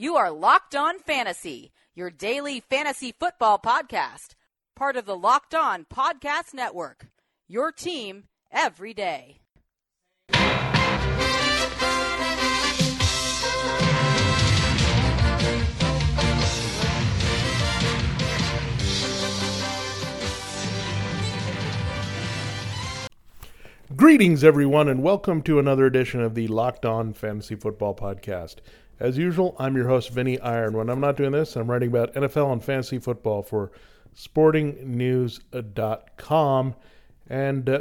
You are Locked On Fantasy, your daily fantasy football podcast, part of the Locked On Podcast Network. Your team every day. Greetings, everyone, and welcome to another edition of the Locked On Fantasy Football Podcast. As usual, I'm your host, Vinny Iyer. When I'm not doing this, I'm writing about NFL and fantasy football for sportingnews.com. And uh,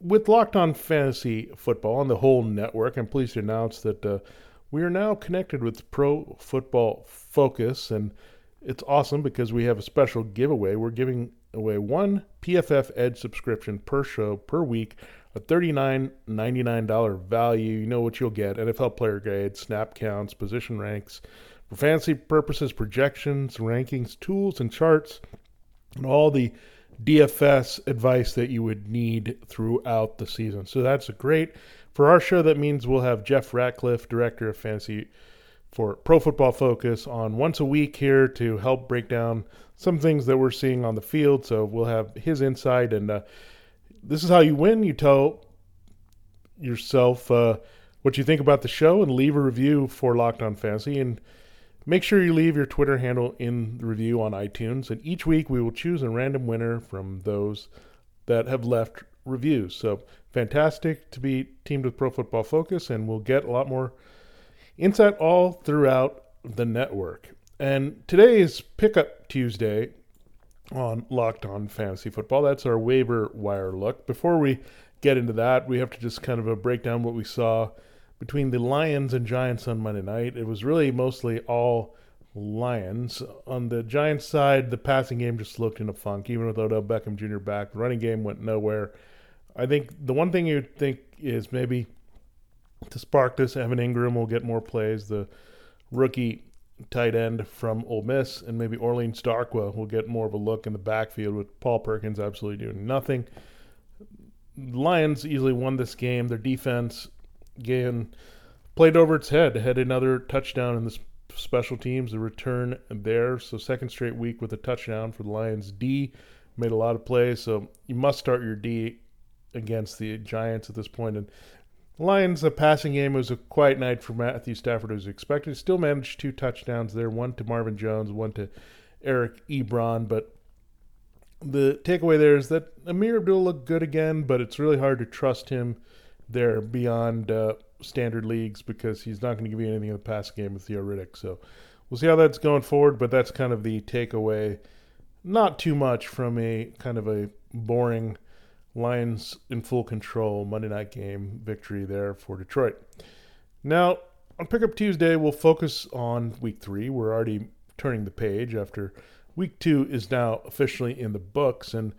with Locked On Fantasy Football on the whole network, I'm pleased to announce that uh, we are now connected with Pro Football Focus. And it's awesome because we have a special giveaway. We're giving away one PFF Edge subscription per show per week, a $39.99 value. You know what you'll get NFL player grades, snap counts, position ranks, for fantasy purposes, projections, rankings, tools, and charts, and all the DFS advice that you would need throughout the season. So that's great. For our show, that means we'll have Jeff Ratcliffe, Director of Fantasy for Pro Football Focus, on once a week here to help break down some things that we're seeing on the field. So we'll have his insight, and uh, this is how you win. You tell yourself uh, what you think about the show and leave a review for Locked On Fantasy. And make sure you leave your Twitter handle in the review on iTunes. And each week we will choose a random winner from those that have left reviews. So fantastic to be teamed with Pro Football Focus, and we'll get a lot more insight all throughout the network. And today is Pickup Tuesday on Locked On Fantasy Football. That's our waiver wire look. Before we get into that, we have to just kind of uh, break down what we saw between the Lions and Giants on Monday night. It was really mostly all Lions. On the Giants side, the passing game just looked in a funk, even with Odell Beckham Jr. back. The running game went nowhere. I think the one thing you'd think is maybe to spark this, Evan Engram will get more plays. The rookie tight end from Ole Miss, and maybe Orleans Darkwa will get more of a look in the backfield with Paul Perkins absolutely doing nothing. Lions easily won this game. Their defense again played over its head, had another touchdown in the special teams, the return there. So second straight week with a touchdown for the Lions. D made a lot of plays, so you must start your D against the Giants at this point. And Lions, the passing game was a quiet night for Matthew Stafford as expected. Still managed two touchdowns there, one to Marvin Jones, one to Eric Ebron. But the takeaway there is that Amir Abdul looked good again, but it's really hard to trust him there beyond uh, standard leagues because he's not going to give you anything in the passing game with Theo Riddick. So we'll see how that's going forward, but that's kind of the takeaway. Not too much from a kind of a boring – Lions in full control Monday night game victory there for Detroit. Now, on Pickup Tuesday, we'll focus on week three. We're already turning the page after week two is now officially in the books. And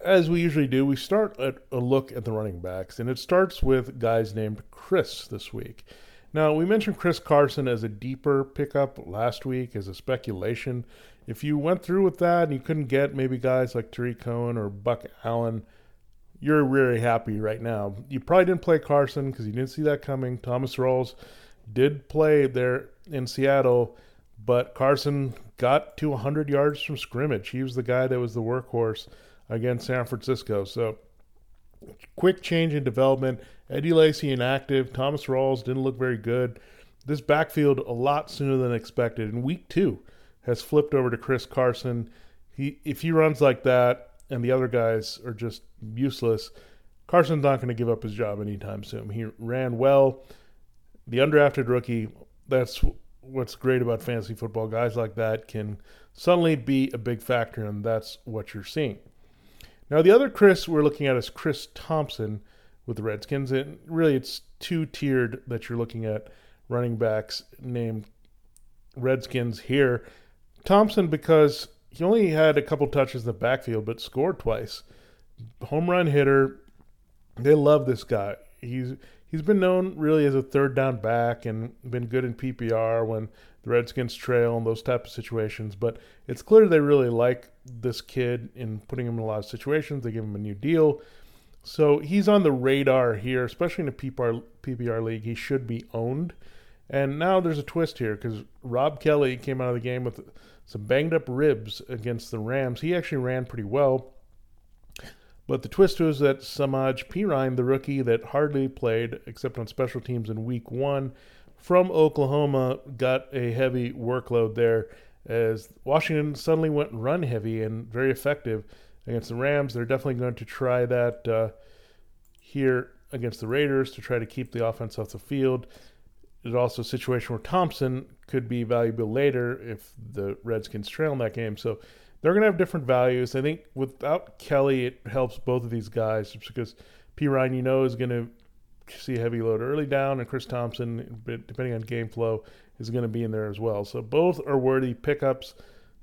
as we usually do, we start at a look at the running backs, and it starts with guys named Chris this week. Now, we mentioned Chris Carson as a deeper pickup last week as a speculation. If you went through with that and you couldn't get maybe guys like Tarik Cohen or Buck Allen, you're really happy right now. You probably didn't play Carson because you didn't see that coming. Thomas Rawls did play there in Seattle, but Carson got to 100 yards from scrimmage. He was the guy that was the workhorse against San Francisco. So, quick change in development. Eddie Lacy inactive. Thomas Rawls didn't look very good. This backfield a lot sooner than expected. In week two, has flipped over to Chris Carson. He if he runs like that, and the other guys are just useless, Carson's not going to give up his job anytime soon. He ran well. The undrafted rookie, that's what's great about fantasy football. Guys like that can suddenly be a big factor, and that's what you're seeing. Now, the other Chris we're looking at is Chris Thompson with the Redskins. And really, it's two tiered that you're looking at running backs named Redskins here. Thompson, because he only had a couple touches in the backfield, but scored twice. Home run hitter. They love this guy. He's he's been known really as a third down back and been good in PPR when the Redskins trail and those type of situations. But it's clear they really like this kid in putting him in a lot of situations. They give him a new deal. So he's on the radar here, especially in a PPR, PPR league. He should be owned. And now there's a twist here because Rob Kelley came out of the game with some banged up ribs against the Rams. He actually ran pretty well. But the twist was that Samaje Perine, the rookie that hardly played except on special teams in week one from Oklahoma, got a heavy workload there as Washington suddenly went run heavy and very effective against the Rams. They're definitely going to try that uh, here against the Raiders to try to keep the offense off the field. It's also a situation where Thompson could be valuable later if the Redskins trail in that game. So they're going to have different values. I think without Kelley, it helps both of these guys because Perine, you know, is going to see a heavy load early down, and Chris Thompson, depending on game flow, is going to be in there as well. So both are worthy pickups.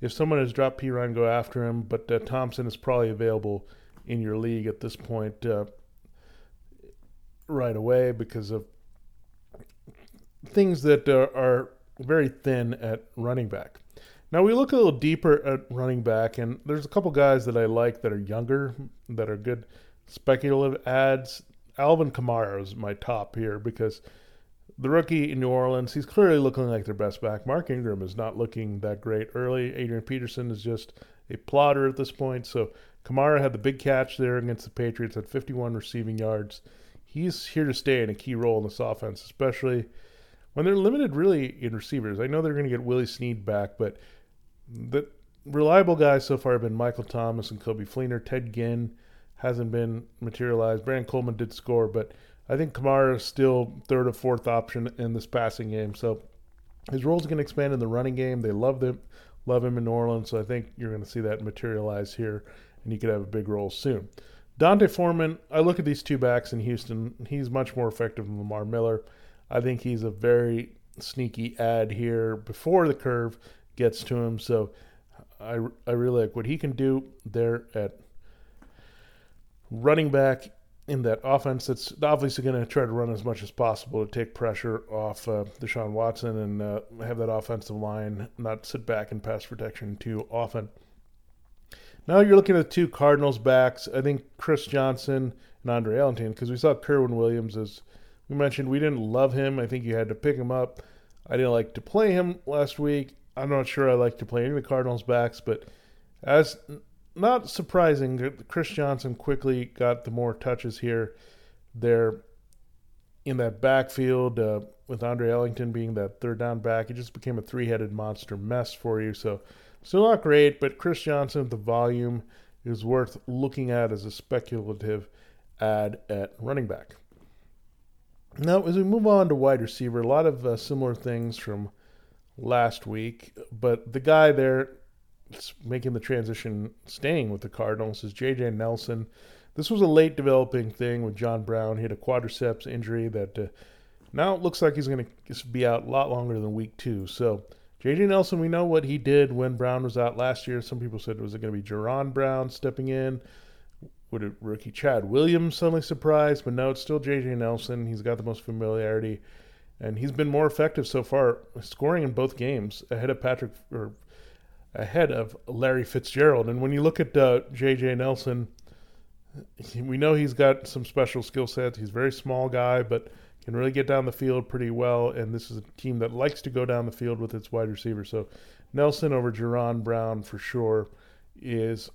If someone has dropped Perine, go after him. But uh, Thompson is probably available in your league at this point uh, right away because of things that uh, are very thin at running back. Now we look a little deeper at running back, and there's a couple guys that I like that are younger, that are good speculative ads. Alvin Kamara is my top here because the rookie in New Orleans, he's clearly looking like their best back. Mark Ingram is not looking that great early. Adrian Peterson is just a plotter at this point. So Kamara had the big catch there against the Patriots at 51 receiving yards. He's here to stay in a key role in this offense, especially when they're limited really in receivers. I know they're going to get Willie Snead back, but the reliable guys so far have been Michael Thomas and Coby Fleener. Ted Ginn hasn't been materialized. Brandon Coleman did score, but I think Kamara is still third or fourth option in this passing game. So his roles going to expand in the running game. They love them, love him in New Orleans. So I think you're going to see that materialize here, and he could have a big role soon. D'Onta Foreman, I look at these two backs in Houston. He's much more effective than Lamar Miller. I think he's a very sneaky ad here before the curve gets to him. So I, I really like what he can do there at running back in that offense that's obviously going to try to run as much as possible to take pressure off uh, Deshaun Watson and uh, have that offensive line not sit back in pass protection too often. Now you're looking at two Cardinals backs. I think Chris Johnson and Andre Ellington, because we saw Kerwynn Williams, as we mentioned, we didn't love him. I think you had to pick him up. I didn't like to play him last week. I'm not sure I like to play any of the Cardinals backs, but as not surprising, Chris Johnson quickly got the more touches here. There in that backfield uh, with Andre Ellington being that third down back, it just became a three-headed monster mess for you. So still not great, but Chris Johnson, the volume is worth looking at as a speculative ad at running back. Now, as we move on to wide receiver, a lot of uh, similar things from last week, but the guy there making the transition, staying with the Cardinals, is J.J. Nelson. This was a late developing thing with John Brown. He had a quadriceps injury that uh, now it looks like he's going to be out a lot longer than week two. So, J.J. Nelson, we know what he did when Brown was out last year. Some people said, was it going to be Jaron Brown stepping in? Would it rookie Chad Williams suddenly surprise? But no, it's still J.J. Nelson. He's got the most familiarity and he's been more effective so far, scoring in both games ahead of Patrick or ahead of Larry Fitzgerald. And when you look at uh, J.J. Nelson, we know he's got some special skill sets. He's a very small guy, but can really get down the field pretty well. And this is a team that likes to go down the field with its wide receiver. So Nelson over Jaron Brown for sure is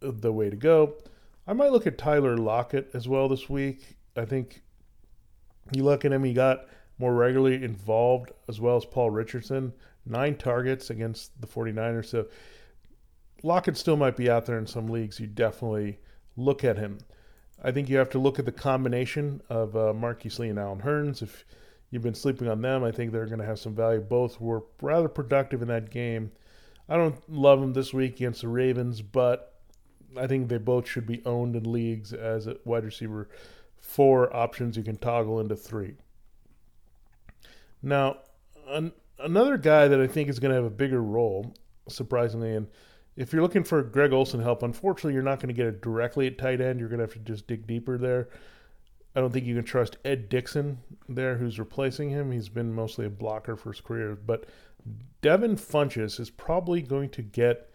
the way to go. I might look at Tyler Lockett as well this week. I think you look at him, he got more regularly involved, as well as Paul Richardson. Nine targets against the 49ers. So Lockett still might be out there in some leagues. You definitely look at him. I think you have to look at the combination of uh, Marquise Lee and Allen Hurns. If you've been sleeping on them, I think they're going to have some value. Both were rather productive in that game. I don't love them this week against the Ravens, but I think they both should be owned in leagues as a wide receiver. Four options you can toggle into three. Now, an, another guy that I think is going to have a bigger role, surprisingly, and if you're looking for Greg Olsen help, unfortunately, you're not going to get it directly at tight end. You're going to have to just dig deeper there. I don't think you can trust Ed Dickson there, who's replacing him. He's been mostly a blocker for his career. But Devin Funchess is probably going to get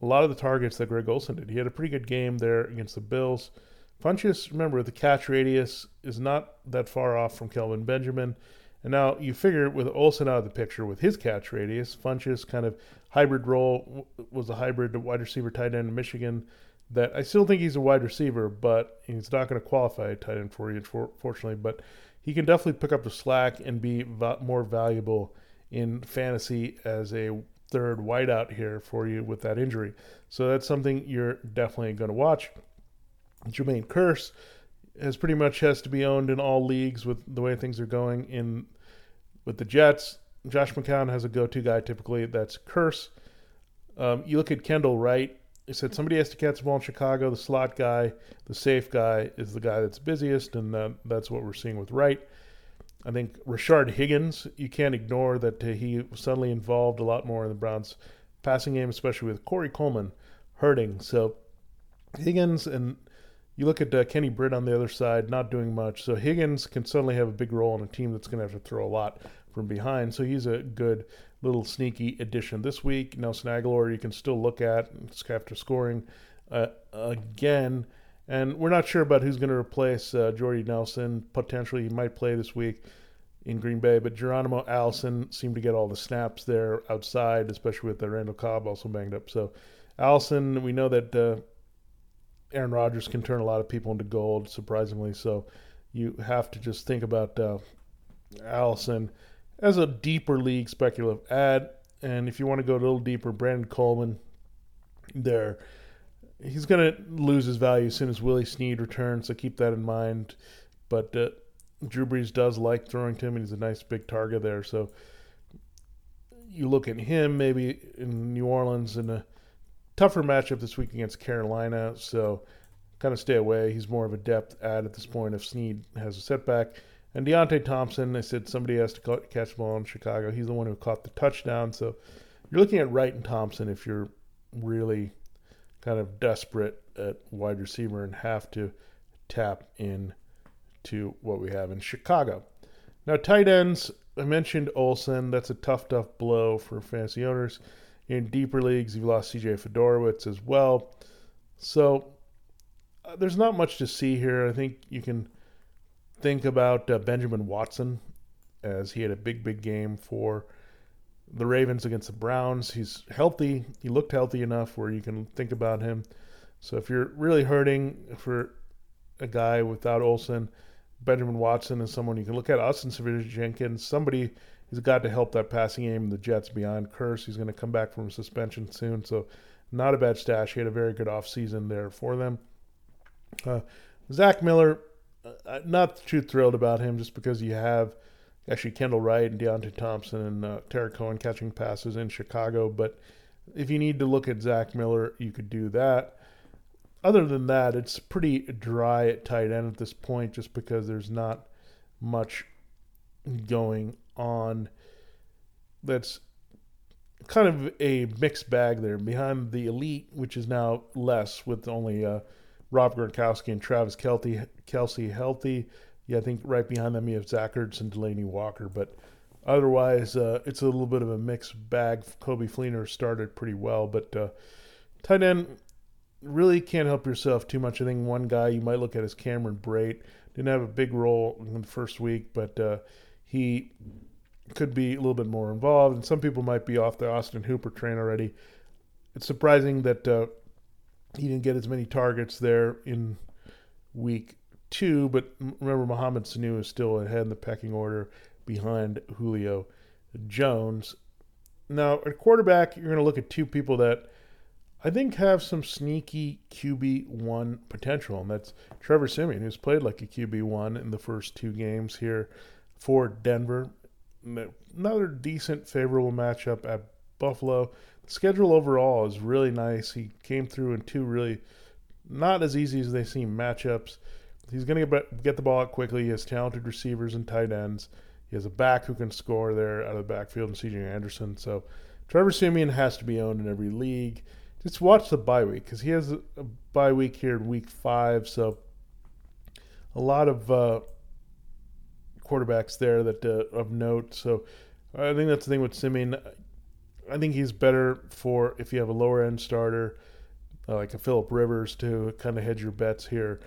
a lot of the targets that Greg Olsen did. He had a pretty good game there against the Bills. Funchess, remember, the catch radius is not that far off from Kelvin Benjamin. And now you figure with Olsen out of the picture with his catch radius, Funchess kind of hybrid role was a hybrid wide receiver tight end in Michigan. That I still think he's a wide receiver, but he's not going to qualify a tight end for you, fortunately. But he can definitely pick up the slack and be more valuable in fantasy as a third wideout here for you with that injury. So that's something you're definitely going to watch. Jermaine Kearse has pretty much has to be owned in all leagues with the way things are going in with the Jets. Josh McCown has a go-to guy typically. That's Kearse. Um, you look at Kendall Wright. He said somebody has to catch the ball in Chicago. The slot guy, the safe guy, is the guy that's busiest, and uh, that's what we're seeing with Wright. I think Rashard Higgins, you can't ignore that uh, he suddenly involved a lot more in the Browns' passing game, especially with Corey Coleman hurting. So Higgins and you look at uh, Kenny Britt on the other side, not doing much. So Higgins can suddenly have a big role in a team that's going to have to throw a lot from behind. So he's a good little sneaky addition this week. Nelson Agholor, you can still look at after scoring uh, again. And we're not sure about who's going to replace uh, Jordy Nelson. Potentially, he might play this week in Green Bay, but Geronimo Allison seemed to get all the snaps there outside, especially with the Randall Cobb also banged up. So Allison, we know that uh, Aaron Rodgers can turn a lot of people into gold, surprisingly. So you have to just think about uh, Allison as a deeper league speculative ad. And if you want to go a little deeper, Brandon Coleman there. He's going to lose his value as soon as Willie Snead returns, so keep that in mind. But uh, Drew Brees does like throwing to him, and he's a nice big target there. So you look at him maybe in New Orleans in a tougher matchup this week against Carolina, so kind of stay away. He's more of a depth add at this point if Snead has a setback. And Deonte Thompson, I said somebody has to catch the ball in Chicago. He's the one who caught the touchdown. So you're looking at Wright and Thompson if you're really kind of desperate at wide receiver and have to tap in to what we have in Chicago. Now, tight ends, I mentioned Olsen. That's a tough, tough blow for fantasy owners. In deeper leagues, you've lost CJ Fiedorowicz as well. So uh, there's not much to see here. I think you can think about uh, Benjamin Watson as he had a big, big game for the Ravens against the Browns. He's healthy. He looked healthy enough where you can think about him. So if you're really hurting for a guy without Olsen, Benjamin Watson is someone you can look at. Austin Seferian-Jenkins, somebody he's got to help that passing game. The Jets beyond Kearse. He's going to come back from suspension soon, so not a bad stash. He had a very good offseason there for them. Uh, Zach Miller, uh, not too thrilled about him just because you have actually Kendall Wright and Deonte Thompson and uh, Cohen catching passes in Chicago. But if you need to look at Zach Miller, you could do that. Other than that, it's pretty dry at tight end at this point just because there's not much going on that's kind of a mixed bag there behind the elite, which is now less with only uh, Rob Gronkowski and Travis Kelce, Kelce healthy. Yeah, I think right behind them you have Zach Ertz and Delanie Walker, but otherwise uh, it's a little bit of a mixed bag. Coby Fleener started pretty well, but uh, tight end really can't help yourself too much. I think one guy you might look at is Cameron Brate. Didn't have a big role in the first week, but uh, he could be a little bit more involved, and some people might be off the Austin Hooper train already. It's surprising that uh, he didn't get as many targets there in week two, but remember, Mohamed Sanu is still ahead in the pecking order behind Julio Jones. Now, at quarterback, you're going to look at two people that I think have some sneaky QB1 potential, and that's Trevor Siemian, who's played like a QB1 in the first two games here for Denver. Another decent, favorable matchup at Buffalo. The schedule overall is really nice. He came through in two really not as easy as they seem matchups. He's going to get the ball out quickly. He has talented receivers and tight ends. He has a back who can score there out of the backfield, and C.J. Anderson. So Trevor Siemian has to be owned in every league. Just watch the bye week because he has a, a bye week here in week five. So a lot of uh, quarterbacks there that uh, of note. So I think that's the thing with Siemian. I think he's better for if you have a lower end starter uh, like a Philip Rivers to kind of hedge your bets here.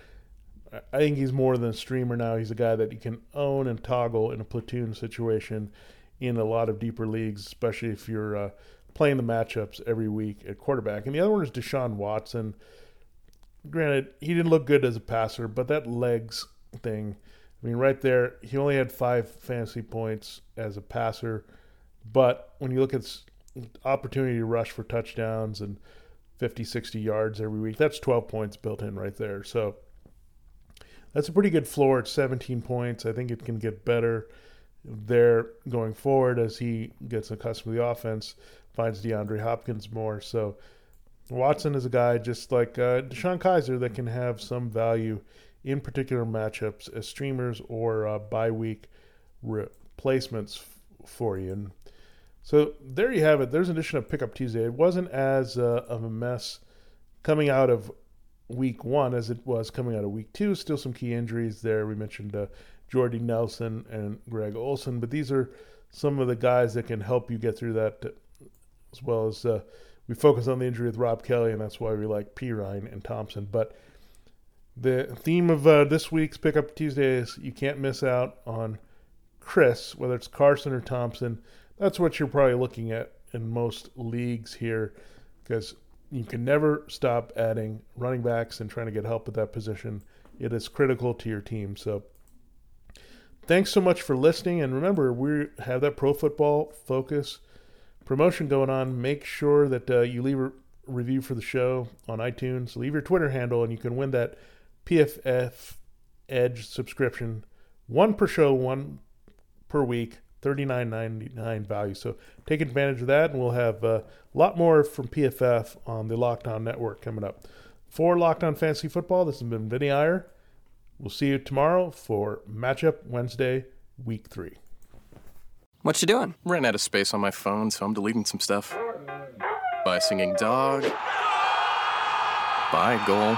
I think he's more than a streamer now. He's a guy that you can own and toggle in a platoon situation in a lot of deeper leagues, especially if you're uh, playing the matchups every week at quarterback. And the other one is Deshaun Watson. Granted, he didn't look good as a passer, but that legs thing, I mean, right there, he only had five fantasy points as a passer. But when you look at opportunity to rush for touchdowns and 50, 60 yards every week, that's 12 points built in right there. So that's a pretty good floor at 17 points. I think it can get better there going forward as he gets accustomed to the offense, finds DeAndre Hopkins more. So Watson is a guy just like uh, DeShone Kizer that can have some value in particular matchups as streamers or uh, bye week replacements f- for you. And so there you have it. There's an edition of Pickup Tuesday. It wasn't as uh, of a mess coming out of week one as it was coming out of week two. Still some key injuries there. We mentioned uh, Jordy Nelson and Greg Olsen, but these are some of the guys that can help you get through that, as well as uh, we focus on the injury with Rob Kelley, and that's why we like Perine and Thompson. But the theme of uh, this week's Pickup Tuesday is you can't miss out on Chris, whether it's Carson or Thompson. That's what you're probably looking at in most leagues here, because you can never stop adding running backs and trying to get help at that position. It is critical to your team. So thanks so much for listening. And remember, we have that pro football focus promotion going on. Make sure that uh, you leave a review for the show on iTunes. Leave your Twitter handle, and you can win that PFF Edge subscription. One per show, one per week. $39.99 value. So take advantage of that, and we'll have a lot more from PFF on the Locked On Network coming up. For Locked On Fantasy Football, this has been Vinny Iyer. We'll see you tomorrow for Matchup Wednesday, Week 3. What you doing? Ran out of space on my phone, so I'm deleting some stuff. By singing dog. By goal.